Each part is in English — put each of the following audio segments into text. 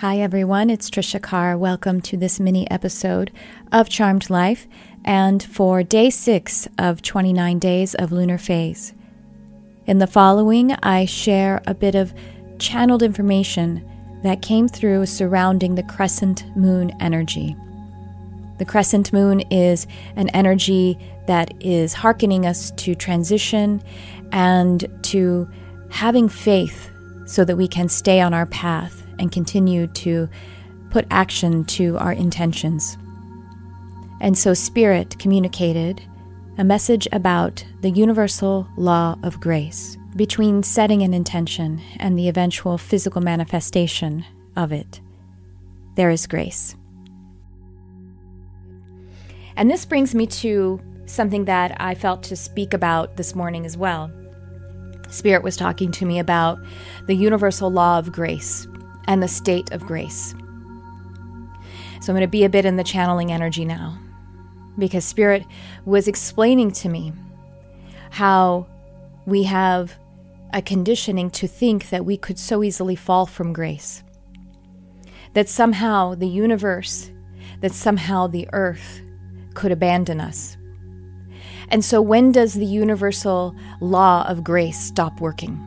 Hi, everyone. It's Trisha Carr. Welcome to this mini episode of Charmed Life and for day six of 29 days of lunar phase. In the following, I share a bit of channeled information that came through surrounding the crescent moon energy. The crescent moon is an energy that is hearkening us to transition and to having faith so that we can stay on our path and continue to put action to our intentions. And so, Spirit communicated a message about the universal law of grace between setting an intention and the eventual physical manifestation of it. There is grace. And this brings me to something that I felt to speak about this morning as well. Spirit was talking to me about the universal law of grace and the state of grace. So I'm going to be a bit in the channeling energy now because Spirit was explaining to me how we have a conditioning to think that we could so easily fall from grace. That somehow the universe, that somehow the earth could abandon us. And so, when does the universal law of grace stop working?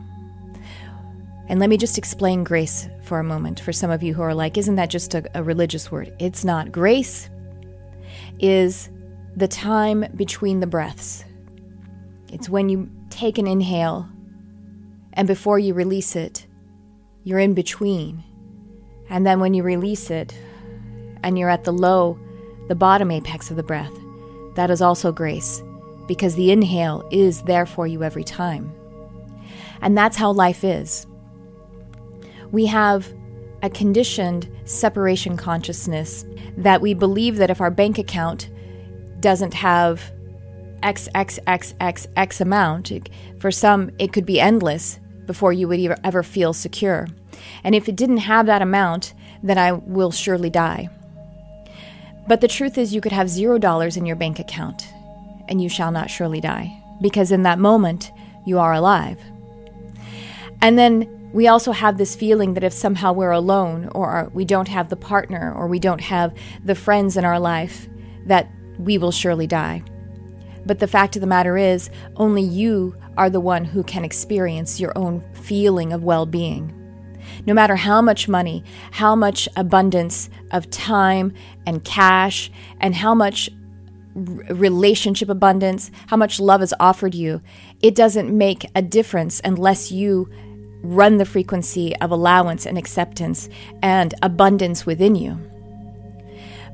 And let me just explain grace for a moment for some of you who are like, isn't that just a, a religious word? It's not. Grace is the time between the breaths. It's when you take an inhale and before you release it, you're in between. And then when you release it and you're at the low, the bottom apex of the breath, that is also grace because the inhale is there for you every time. And that's how life is we have a conditioned separation consciousness that we believe that if our bank account doesn't have X, X, X, X, X amount, for some, it could be endless before you would ever feel secure. And if it didn't have that amount, then I will surely die. But the truth is, you could have zero dollars in your bank account, and you shall not surely die, because in that moment, you are alive. And then we also have this feeling that if somehow we're alone or we don't have the partner or we don't have the friends in our life, that we will surely die. But the fact of the matter is, only you are the one who can experience your own feeling of well being. No matter how much money, how much abundance of time and cash, and how much relationship abundance, how much love is offered you, it doesn't make a difference unless you run the frequency of allowance and acceptance and abundance within you.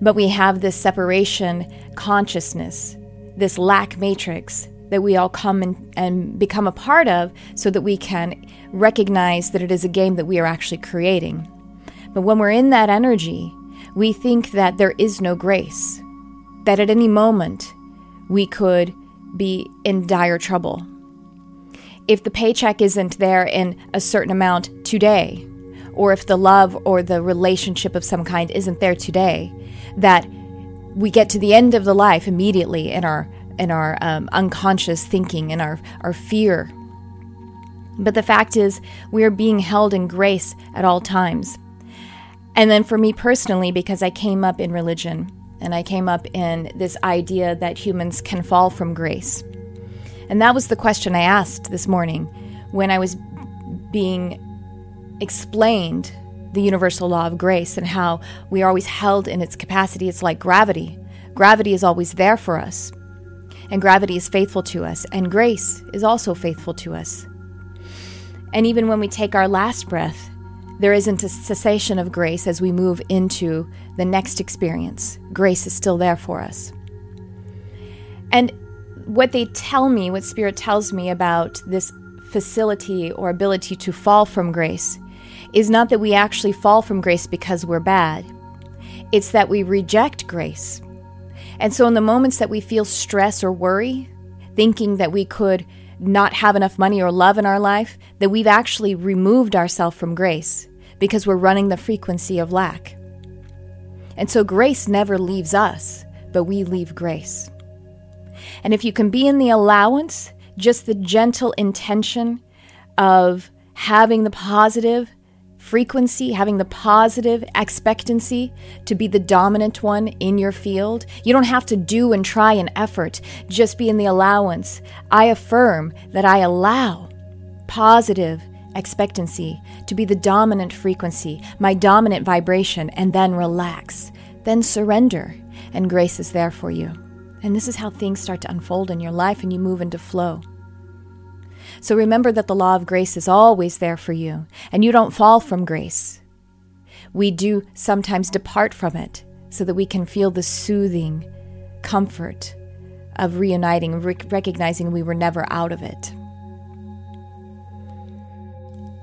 But we have this separation consciousness, this lack matrix that we all come and, and become a part of so that we can recognize that it is a game that we are actually creating. But when we're in that energy, we think that there is no grace, that at any moment we could be in dire trouble if the paycheck isn't there in a certain amount today, or if the love or the relationship of some kind isn't there today, that we get to the end of the life immediately in our in our um, unconscious thinking and our our fear. But the fact is, we are being held in grace at all times. And then for me personally, because I came up in religion and I came up in this idea that humans can fall from grace and that was the question I asked this morning when I was being explained the universal law of grace and how we are always held in its capacity. It's like gravity. Gravity is always there for us, and gravity is faithful to us, and grace is also faithful to us. And even when we take our last breath, there isn't a cessation of grace as we move into the next experience. Grace is still there for us. And what they tell me, what Spirit tells me about this facility or ability to fall from grace, is not that we actually fall from grace because we're bad, it's that we reject grace. And so, in the moments that we feel stress or worry, thinking that we could not have enough money or love in our life, that we've actually removed ourselves from grace because we're running the frequency of lack. And so, grace never leaves us, but we leave grace. And if you can be in the allowance, just the gentle intention of having the positive frequency, having the positive expectancy to be the dominant one in your field. You don't have to do and try an effort, just be in the allowance. I affirm that I allow positive expectancy to be the dominant frequency, my dominant vibration, and then relax. Then surrender, and grace is there for you. And this is how things start to unfold in your life and you move into flow. So remember that the law of grace is always there for you, and you don't fall from grace. We do sometimes depart from it so that we can feel the soothing comfort of reuniting, rec- recognizing we were never out of it.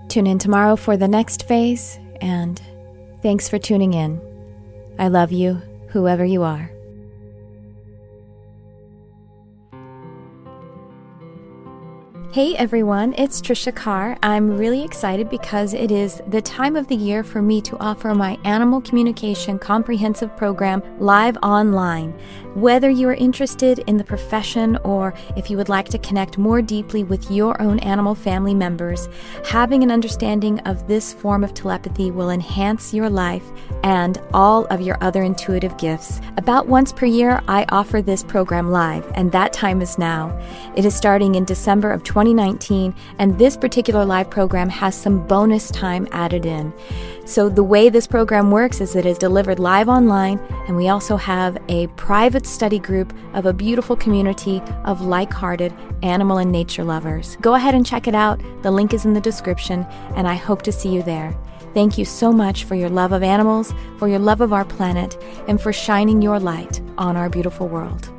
Tune in tomorrow for the next phase, and thanks for tuning in. I love you, whoever you are. Hey everyone, it's Trisha Carr. I'm really excited because it is the time of the year for me to offer my Animal Communication Comprehensive Program live online. Whether you are interested in the profession or if you would like to connect more deeply with your own animal family members, having an understanding of this form of telepathy will enhance your life and all of your other intuitive gifts. About once per year, I offer this program live, and that time is now. It is starting in December of 2020. 2019, and this particular live program has some bonus time added in. So, the way this program works is it is delivered live online, and we also have a private study group of a beautiful community of like hearted animal and nature lovers. Go ahead and check it out. The link is in the description, and I hope to see you there. Thank you so much for your love of animals, for your love of our planet, and for shining your light on our beautiful world.